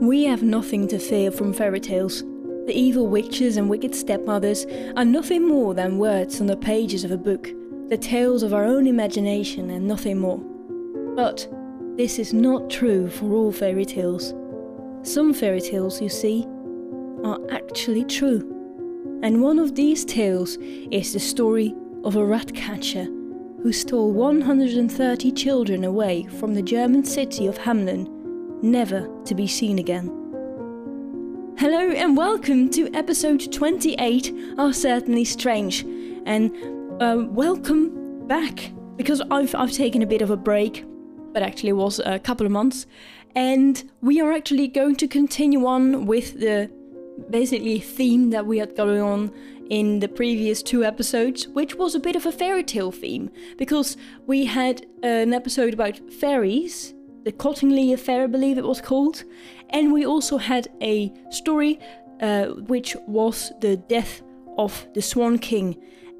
We have nothing to fear from fairy tales. The evil witches and wicked stepmothers are nothing more than words on the pages of a book, the tales of our own imagination and nothing more. But this is not true for all fairy tales. Some fairy tales, you see, are actually true. And one of these tales is the story of a rat catcher who stole 130 children away from the German city of Hamelin never to be seen again. Hello and welcome to episode 28 of Certainly Strange, and uh, welcome back because I've, I've taken a bit of a break, but actually it was a couple of months, and we are actually going to continue on with the basically theme that we had going on in the previous two episodes, which was a bit of a fairy tale theme because we had an episode about fairies the Cottingley Affair, I believe it was called. And we also had a story uh, which was the death of the Swan King.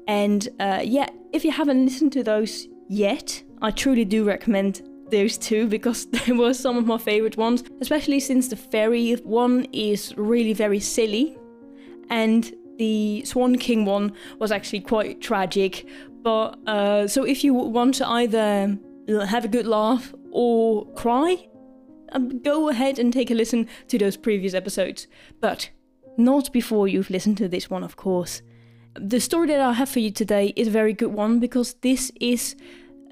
And uh, yeah, if you haven't listened to those yet, I truly do recommend those two because they were some of my favorite ones, especially since the fairy one is really very silly and the Swan King one was actually quite tragic. But uh, so if you want to either have a good laugh or cry, um, go ahead and take a listen to those previous episodes. But not before you've listened to this one, of course. The story that I have for you today is a very good one because this is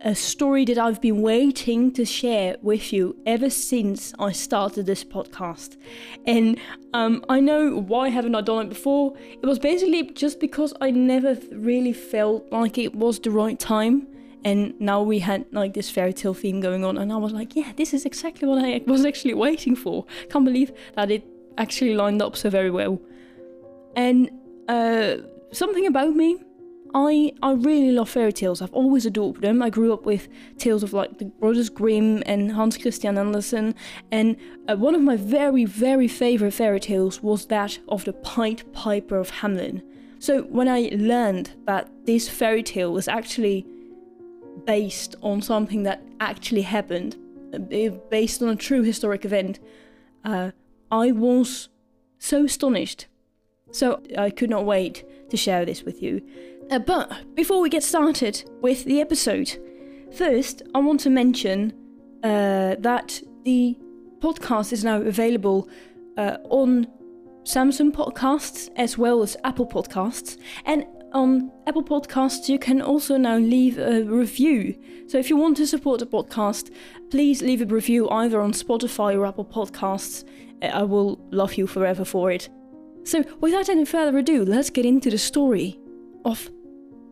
a story that I've been waiting to share with you ever since I started this podcast. And um, I know why haven't I done it before? It was basically just because I never really felt like it was the right time and now we had like this fairy tale theme going on and i was like yeah this is exactly what i was actually waiting for can't believe that it actually lined up so very well and uh, something about me I, I really love fairy tales. I've always adored them. I grew up with tales of like the Brothers Grimm and Hans Christian Andersen, and uh, one of my very, very favorite fairy tales was that of the Pied Piper of Hamelin. So when I learned that this fairy tale was actually based on something that actually happened, uh, based on a true historic event, uh, I was so astonished. So I could not wait to share this with you. Uh, but before we get started with the episode, first I want to mention uh, that the podcast is now available uh, on Samsung Podcasts as well as Apple Podcasts. And on Apple Podcasts, you can also now leave a review. So if you want to support the podcast, please leave a review either on Spotify or Apple Podcasts. I will love you forever for it. So without any further ado, let's get into the story of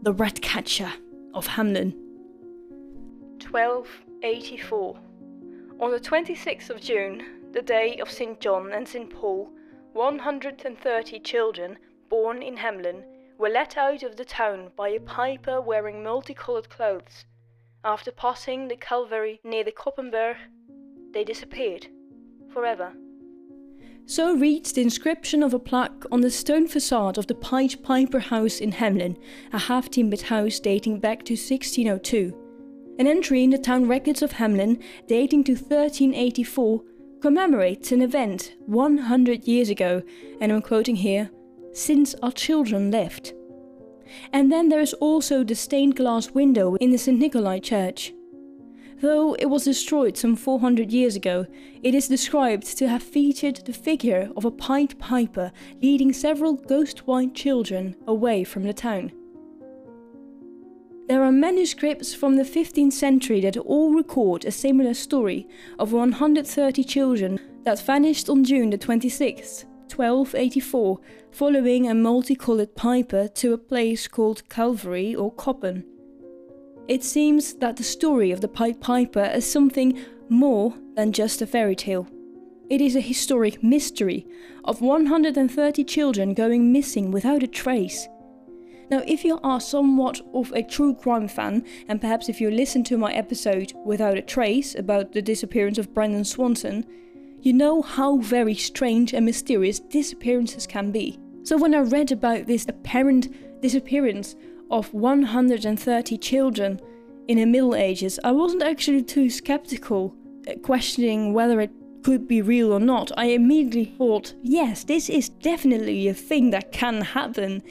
the rat catcher of Hamlin. 1284. On the 26th of June, the day of St. John and St. Paul, 130 children born in Hamlin were let out of the town by a piper wearing multicolored clothes. After passing the Calvary near the Koppenberg, they disappeared forever. So reads the inscription of a plaque on the stone facade of the Pied Piper House in Hamelin, a half timbered house dating back to 1602. An entry in the town records of Hamelin, dating to 1384, commemorates an event 100 years ago, and I'm quoting here since our children left. And then there is also the stained glass window in the St. Nikolai Church. Though it was destroyed some 400 years ago, it is described to have featured the figure of a Pied Piper leading several ghost white children away from the town. There are manuscripts from the 15th century that all record a similar story of 130 children that vanished on June the 26th, 1284, following a multicolored piper to a place called Calvary or Koppen. It seems that the story of the Pied Piper is something more than just a fairy tale. It is a historic mystery of 130 children going missing without a trace. Now, if you are somewhat of a true crime fan, and perhaps if you listen to my episode Without a Trace about the disappearance of Brandon Swanson, you know how very strange and mysterious disappearances can be. So when I read about this apparent disappearance of 130 children in the Middle Ages, I wasn't actually too skeptical, uh, questioning whether it could be real or not. I immediately thought, yes, this is definitely a thing that can happen.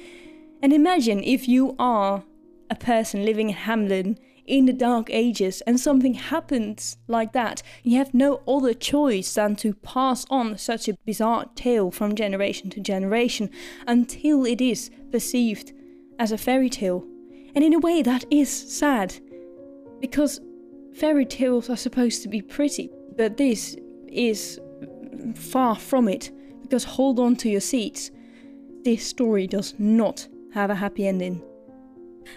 And imagine if you are a person living in Hamelin in the Dark Ages and something happens like that, you have no other choice than to pass on such a bizarre tale from generation to generation until it is perceived as a fairy tale. And in a way, that is sad because fairy tales are supposed to be pretty, but this is far from it. Because hold on to your seats, this story does not have a happy ending.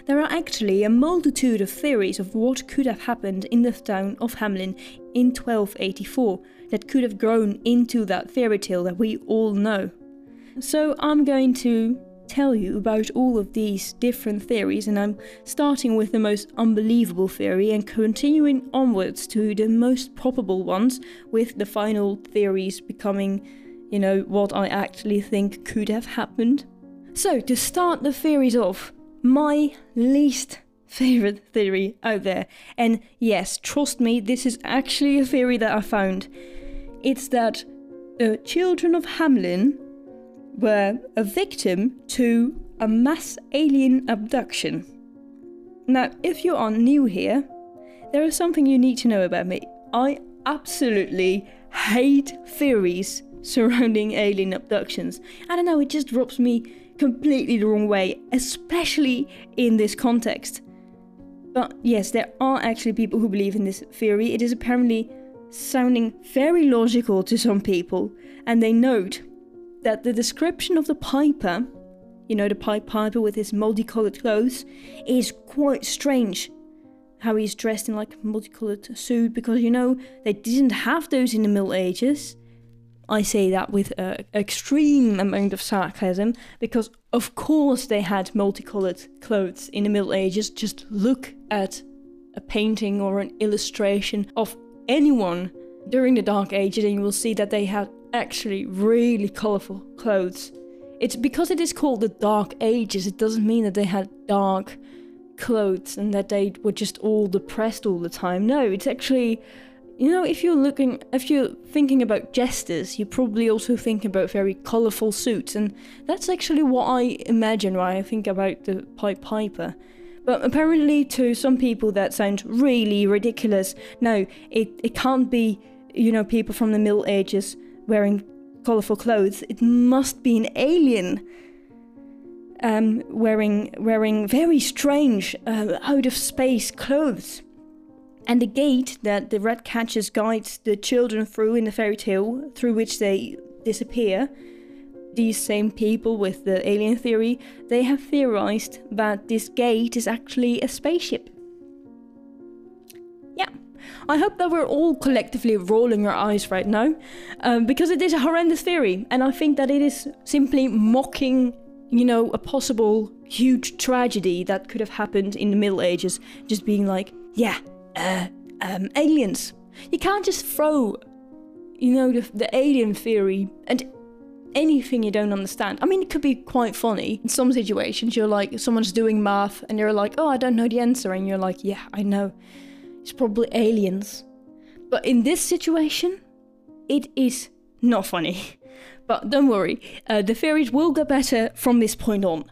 There are actually a multitude of theories of what could have happened in the town of Hamelin in 1284 that could have grown into that fairy tale that we all know. So I'm going to tell you about all of these different theories, and I'm starting with the most unbelievable theory and continuing onwards to the most probable ones, with the final theories becoming, you know, what I actually think could have happened. So, to start the theories off, my least favorite theory out there. And yes, trust me, this is actually a theory that I found. It's that the children of Hamelin were a victim to a mass alien abduction. Now, if you are new here, there is something you need to know about me. I absolutely hate theories surrounding alien abductions. I don't know, it just rubs me completely the wrong way, especially in this context. But yes, there are actually people who believe in this theory. It is apparently sounding very logical to some people, and they note that the description of the piper, you know, the pipe piper with his multicolored clothes, is quite strange. How he's dressed in like multicolored suit because you know they didn't have those in the Middle Ages. I say that with an extreme amount of sarcasm because, of course, they had multicolored clothes in the Middle Ages. Just look at a painting or an illustration of anyone during the Dark Ages, and you will see that they had actually really colorful clothes. It's because it is called the Dark Ages, it doesn't mean that they had dark clothes and that they were just all depressed all the time. No, it's actually you know, if you're looking, if you're thinking about jesters, you probably also think about very colourful suits, and that's actually what I imagine when I think about the Pied Piper. But apparently, to some people, that sounds really ridiculous. No, it, it can't be, you know, people from the Middle Ages wearing colourful clothes. It must be an alien um, wearing wearing very strange, uh, out of space clothes. And the gate that the Ratcatchers guides the children through in the fairy tale, through which they disappear, these same people with the alien theory, they have theorized that this gate is actually a spaceship. I hope that we're all collectively rolling our eyes right now, um, because it is a horrendous theory, and I think that it is simply mocking, you know, a possible huge tragedy that could have happened in the Middle Ages, just being like, yeah, uh, um, aliens. You can't just throw, you know, the, the alien theory and anything you don't understand. I mean, it could be quite funny. In some situations, you're like, someone's doing math and you're like, oh, I don't know the answer. And you're like, yeah, I know. It's probably aliens. But in this situation, it is not funny. But don't worry, uh, the theories will get better from this point on.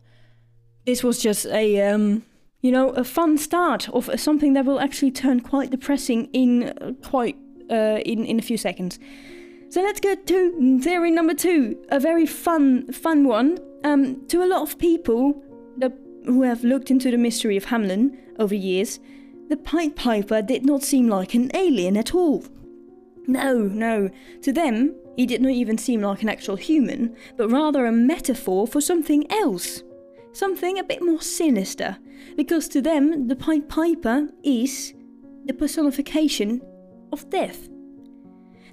This was just a um, you know, a fun start of something that will actually turn quite depressing in uh, quite uh, in in a few seconds. So let's get to theory number two, a very fun fun one. Um, to a lot of people that, who have looked into the mystery of Hamlin over years, the Pied Piper did not seem like an alien at all. No, no. To them, he did not even seem like an actual human, but rather a metaphor for something else something a bit more sinister, because to them, the Pied Piper is the personification of death.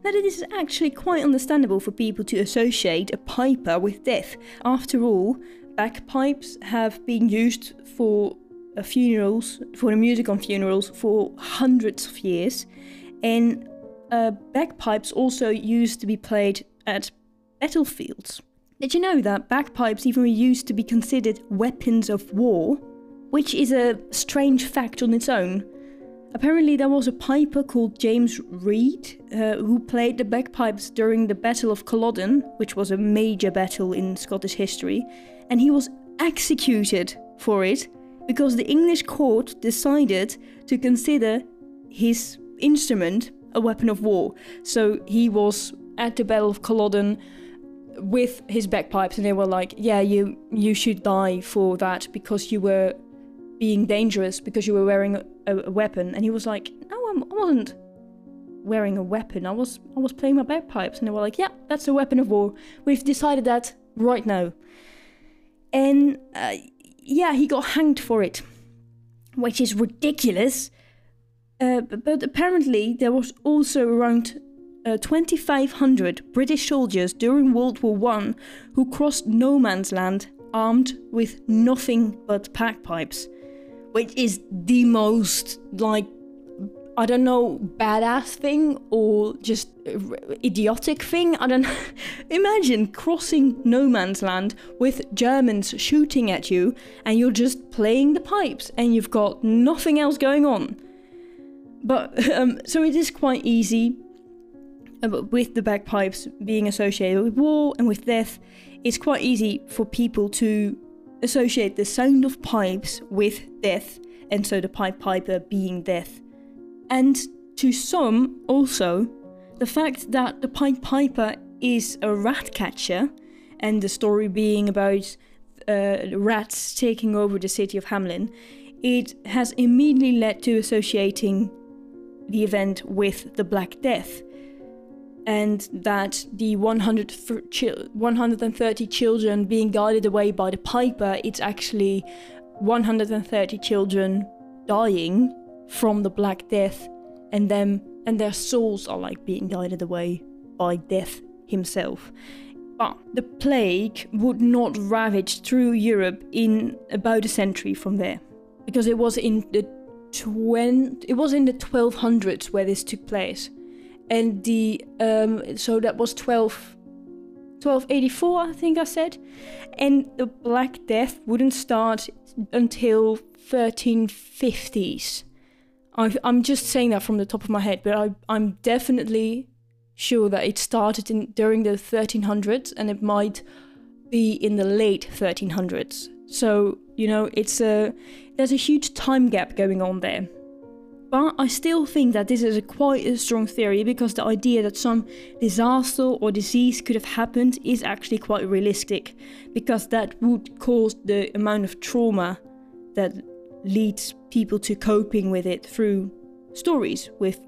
Now, it is actually quite understandable for people to associate a piper with death. After all, bagpipes have been used for funerals, for the music on funerals, for hundreds of years, and uh, bagpipes also used to be played at battlefields. Did you know that bagpipes even were used to be considered weapons of war? which is a strange fact on its own. Apparently, there was a piper called James Reid uh, who played the bagpipes during the Battle of Culloden, which was a major battle in Scottish history, and he was executed for it because the English court decided to consider his instrument a weapon of war. So he was at the Battle of Culloden with his bagpipes, and they were like, "Yeah, you you should die for that because you were being dangerous because you were wearing a, a weapon." And he was like, "No, I'm, I wasn't wearing a weapon. I was I was playing my bagpipes." And they were like, "Yeah, that's a weapon of war. We've decided that right now." And uh, yeah, he got hanged for it, which is ridiculous. Uh, but, apparently, there was also around uh, 2,500 British soldiers during World War One who crossed no man's land armed with nothing but bagpipes, which is the most like I don't know badass thing or just idiotic thing. I don't. Imagine crossing no man's land with Germans shooting at you and you're just playing the pipes and you've got nothing else going on. But um, so it is quite easy uh, with the bagpipes being associated with war and with death, it's quite easy for people to associate the sound of pipes with death, and so the Pied Piper being death. And to some, also, the fact that the Pied Piper is a rat catcher, and the story being about uh, rats taking over the city of Hamelin, it has immediately led to associating the event with the Black Death and that the 100 130 children being guided away by the piper, it's actually 130 children dying from the Black Death, and them and their souls are like being guided away by Death himself. But the plague would not ravage through Europe in about a century from there, because it was in the 20, it was in the 1200s where this took place. And the um, so that was 12 1284 i think i said. And the black death wouldn't start until 1350s I, i'm just saying that from the top of my head but I, i'm definitely sure that it started in during the 1300s and it might be in the late 1300s so you know it's a there's a huge time gap going on there. But I still think that this is a quite a strong theory because the idea that some disaster or disease could have happened is actually quite realistic because that would cause the amount of trauma that leads people to coping with it through stories with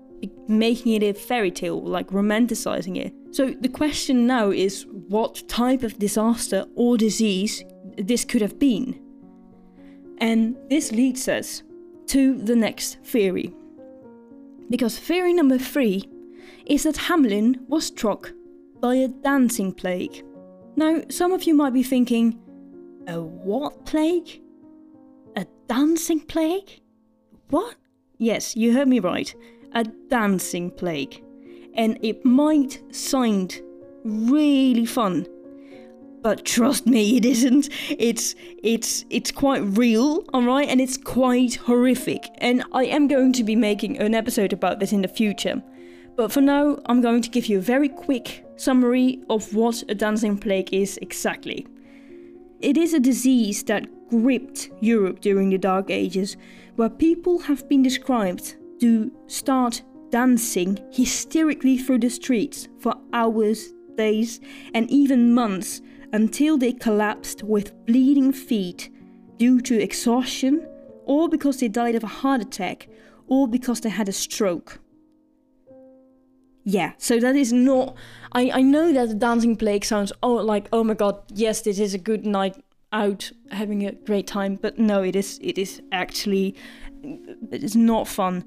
making it a fairy tale like romanticizing it so the question now is what type of disaster or disease this could have been and this leads us to the next theory. Because theory number three is that Hamelin was struck by a dancing plague. Now, some of you might be thinking, a what plague? Dancing plague? What? Yes, you heard me right. A dancing plague. And it might sound really fun but trust me, it isn't. It's it's it's quite real, alright, and it's quite horrific. And I am going to be making an episode about this in the future. But for now, I'm going to give you a very quick summary of what a dancing plague is exactly. It is a disease that gripped Europe during the Dark Ages, where people have been described to start dancing hysterically through the streets for hours, days, and even months until they collapsed with bleeding feet due to exhaustion, or because they died of a heart attack, or because they had a stroke. Yeah, so that is not. I, I know that the dancing plague sounds oh like oh my god yes this is a good night out having a great time but no it is it is actually it is not fun.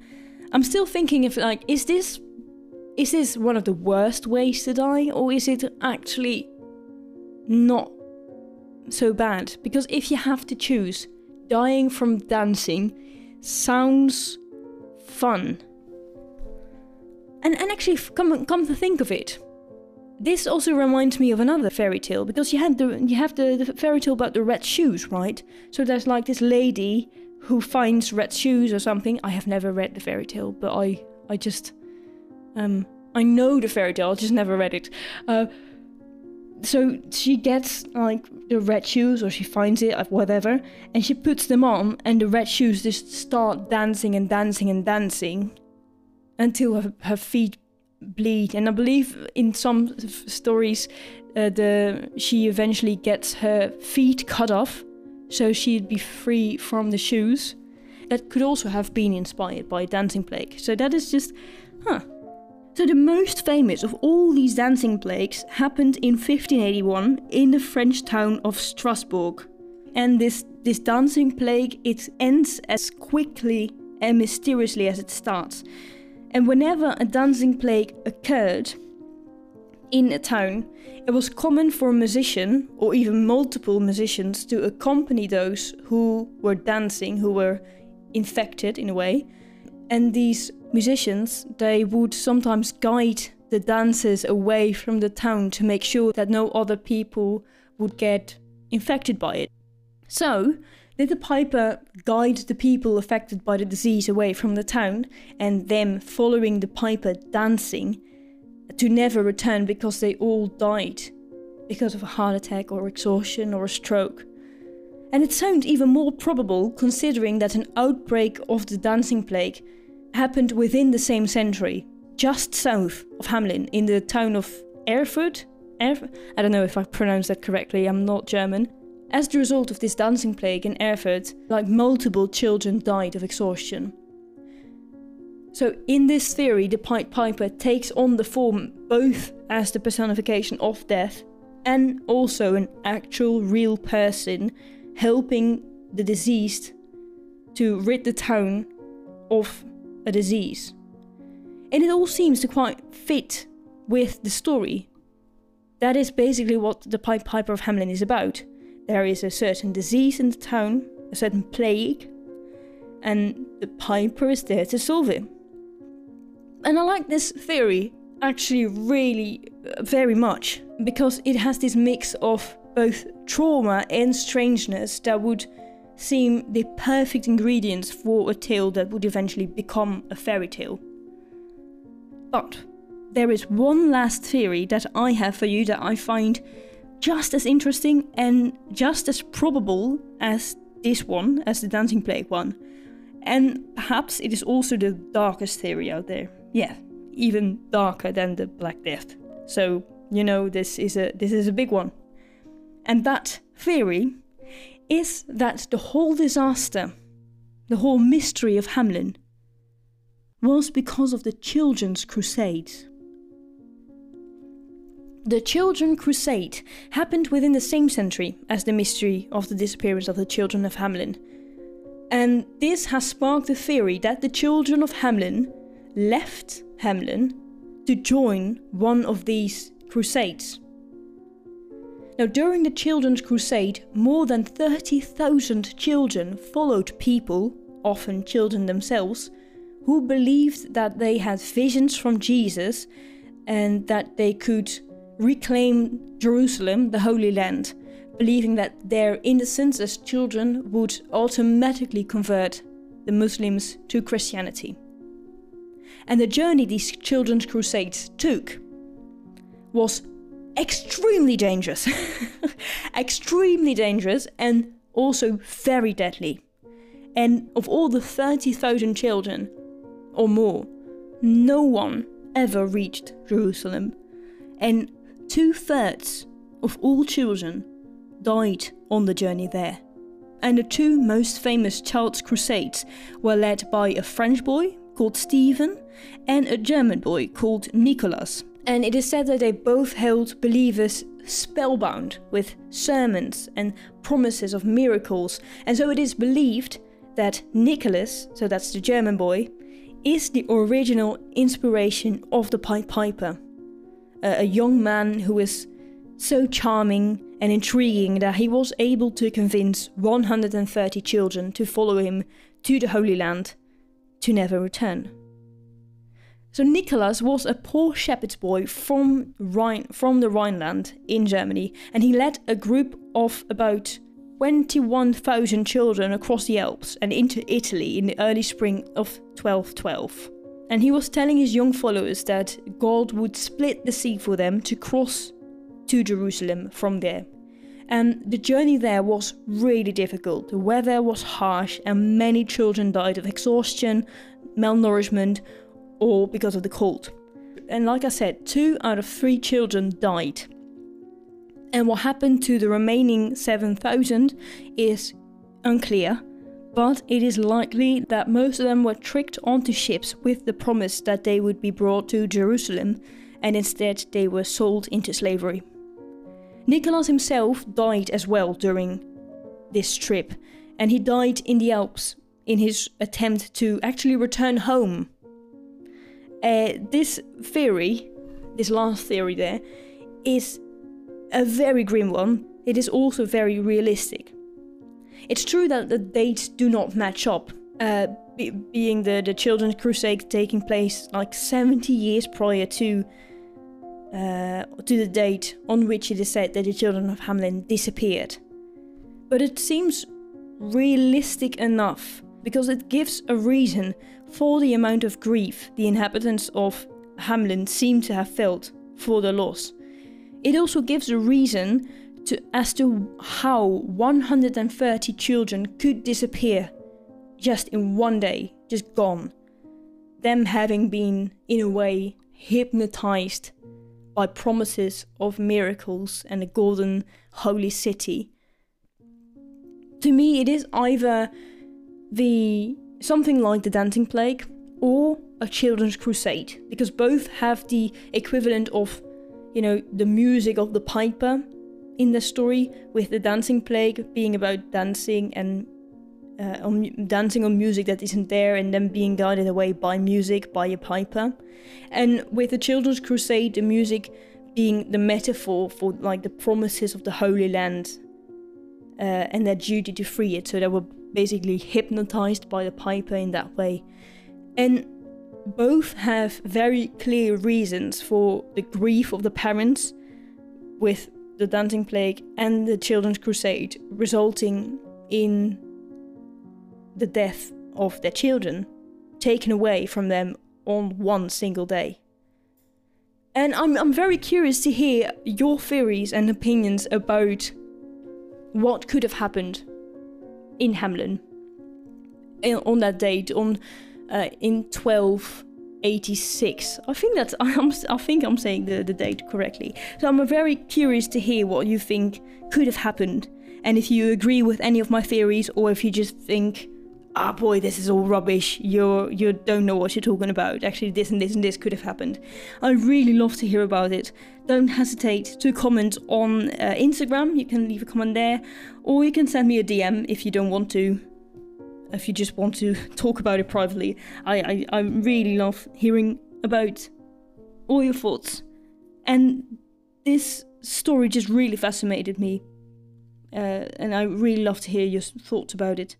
I'm still thinking if like is this is this one of the worst ways to die or is it actually not so bad because if you have to choose, dying from dancing sounds fun. And and actually, come come to think of it, this also reminds me of another fairy tale because you had the you have the, the fairy tale about the red shoes, right? So there's like this lady who finds red shoes or something. I have never read the fairy tale, but I I just um I know the fairy tale, I just never read it. Uh, so she gets like the red shoes or she finds it whatever and she puts them on and the red shoes just start dancing and dancing and dancing until her, her feet bleed and i believe in some stories uh, the she eventually gets her feet cut off so she'd be free from the shoes that could also have been inspired by dancing plague so that is just huh so the most famous of all these dancing plagues happened in 1581 in the French town of Strasbourg. And this, this dancing plague, it ends as quickly and mysteriously as it starts. And whenever a dancing plague occurred in a town, it was common for a musician, or even multiple musicians, to accompany those who were dancing, who were infected in a way. And these musicians, they would sometimes guide the dancers away from the town to make sure that no other people would get infected by it. So, did the piper guide the people affected by the disease away from the town and them following the piper dancing to never return because they all died because of a heart attack or exhaustion or a stroke? And it sounds even more probable considering that an outbreak of the dancing plague happened within the same century, just south of Hamelin, in the town of Erfurt. Erf- I don't know if I pronounced that correctly, I'm not German. As the result of this dancing plague in Erfurt, like multiple children died of exhaustion. So, in this theory, the Pied Piper takes on the form both as the personification of death and also an actual real person helping the deceased to rid the town of a disease. And it all seems to quite fit with the story. That is basically what the Pied Piper of Hamelin is about. There is a certain disease in the town, a certain plague, and the Piper is there to solve it. And I like this theory actually really uh, very much because it has this mix of both trauma and strangeness that would seem the perfect ingredients for a tale that would eventually become a fairy tale. But there is one last theory that I have for you that I find just as interesting and just as probable as this one, as the Dancing Plague one. And perhaps it is also the darkest theory out there. Yeah, even darker than the Black Death. So, you know, this is a this is a big one. And that theory is that the whole disaster, the whole mystery of Hamelin, was because of the Children's Crusades. The Children Crusade happened within the same century as the mystery of the disappearance of the children of Hamelin. And this has sparked the theory that the children of Hamelin left Hamelin to join one of these crusades. Now, during the Children's Crusade, more than 30,000 children followed people, often children themselves, who believed that they had visions from Jesus and that they could reclaim Jerusalem, the Holy Land, believing that their innocence as children would automatically convert the Muslims to Christianity. And the journey these children's crusades took was extremely dangerous. extremely dangerous and also very deadly. And of all the 30,000 children or more, no one ever reached Jerusalem. And two thirds of all children died on the journey there. And the two most famous Child's Crusades were led by a French boy called Stephen and a German boy called Nicholas and it is said that they both held believers spellbound with sermons and promises of miracles, and so it is believed that Nicholas, so that's the German boy, is the original inspiration of the Pied Piper. A young man who is so charming and intriguing that he was able to convince 130 children to follow him to the Holy Land to never return. So Nicholas was a poor shepherd's boy from Rhine, from the Rhineland in Germany, and he led a group of about 21,000 children across the Alps and into Italy in the early spring of 1212. And he was telling his young followers that God would split the sea for them to cross to Jerusalem from there. And the journey there was really difficult. The weather was harsh, and many children died of exhaustion, malnourishment, or because of the cold. And like I said, two out of three children died. And what happened to the remaining 7,000 is unclear, but it is likely that most of them were tricked onto ships with the promise that they would be brought to Jerusalem, and instead they were sold into slavery. Nicholas himself died as well during this trip, and he died in the Alps in his attempt to actually return home. Uh, this theory, this last theory there, is a very grim one. It is also very realistic. It's true that the dates do not match up, uh, be- being the, the Children's Crusade taking place like 70 years prior to uh, to the date on which it is said that the children of Hamelin disappeared. But it seems realistic enough because it gives a reason for the amount of grief the inhabitants of Hamelin seem to have felt for the loss. It also gives a reason to, as to how 130 children could disappear just in one day, just gone. Them having been, in a way, hypnotized by promises of miracles and a golden holy city. To me, it is either the something like the Dancing Plague or a children's crusade, because both have the equivalent of, you know, the music of the piper in the story, with the Dancing Plague being about dancing and uh, on dancing on music that isn't there and then being guided away by music by a piper. And with the children's crusade the music being the metaphor for like the promises of the holy land uh, and their duty to free it. So they were basically hypnotized by the piper in that way. And both have very clear reasons for the grief of the parents with the dancing plague and the children's crusade resulting in the death of their children taken away from them on one single day. And I'm, I'm very curious to hear your theories and opinions about what could have happened in Hamelin on that date on uh, in 1286. I think that's I'm, I think I'm saying the, the date correctly. So I'm very curious to hear what you think could have happened and if you agree with any of my theories or if you just think ah, oh boy, this is all rubbish. You you don't know what you're talking about. Actually, this and this and this could have happened. I really love to hear about it. Don't hesitate to comment on uh, Instagram. You can leave a comment there, or you can send me a DM if you don't want to. If you just want to talk about it privately, I I, I really love hearing about all your thoughts. And this story just really fascinated me. Uh, and I really love to hear your thoughts about it.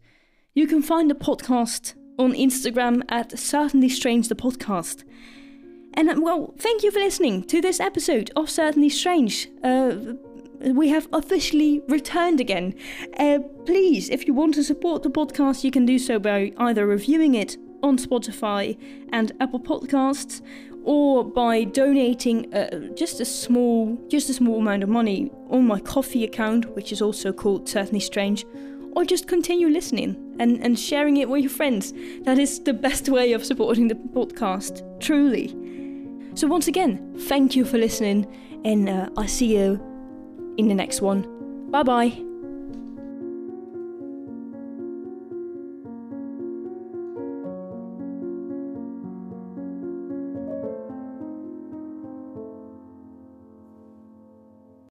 You can find the podcast on Instagram at Certainly Strange the Podcast. And uh, well, thank you for listening to this episode of Certainly Strange. Uh, we have officially returned again. Uh, please, if you want to support the podcast, you can do so by either reviewing it on Spotify and Apple Podcasts, or by donating uh, just a small, just a small amount of money on my Ko-fi account, which is also called Certainly Strange or just continue listening and, and sharing it with your friends. That is the best way of supporting the podcast, truly. So, once again, thank you for listening, and uh, I'll see you in the next one. Bye bye.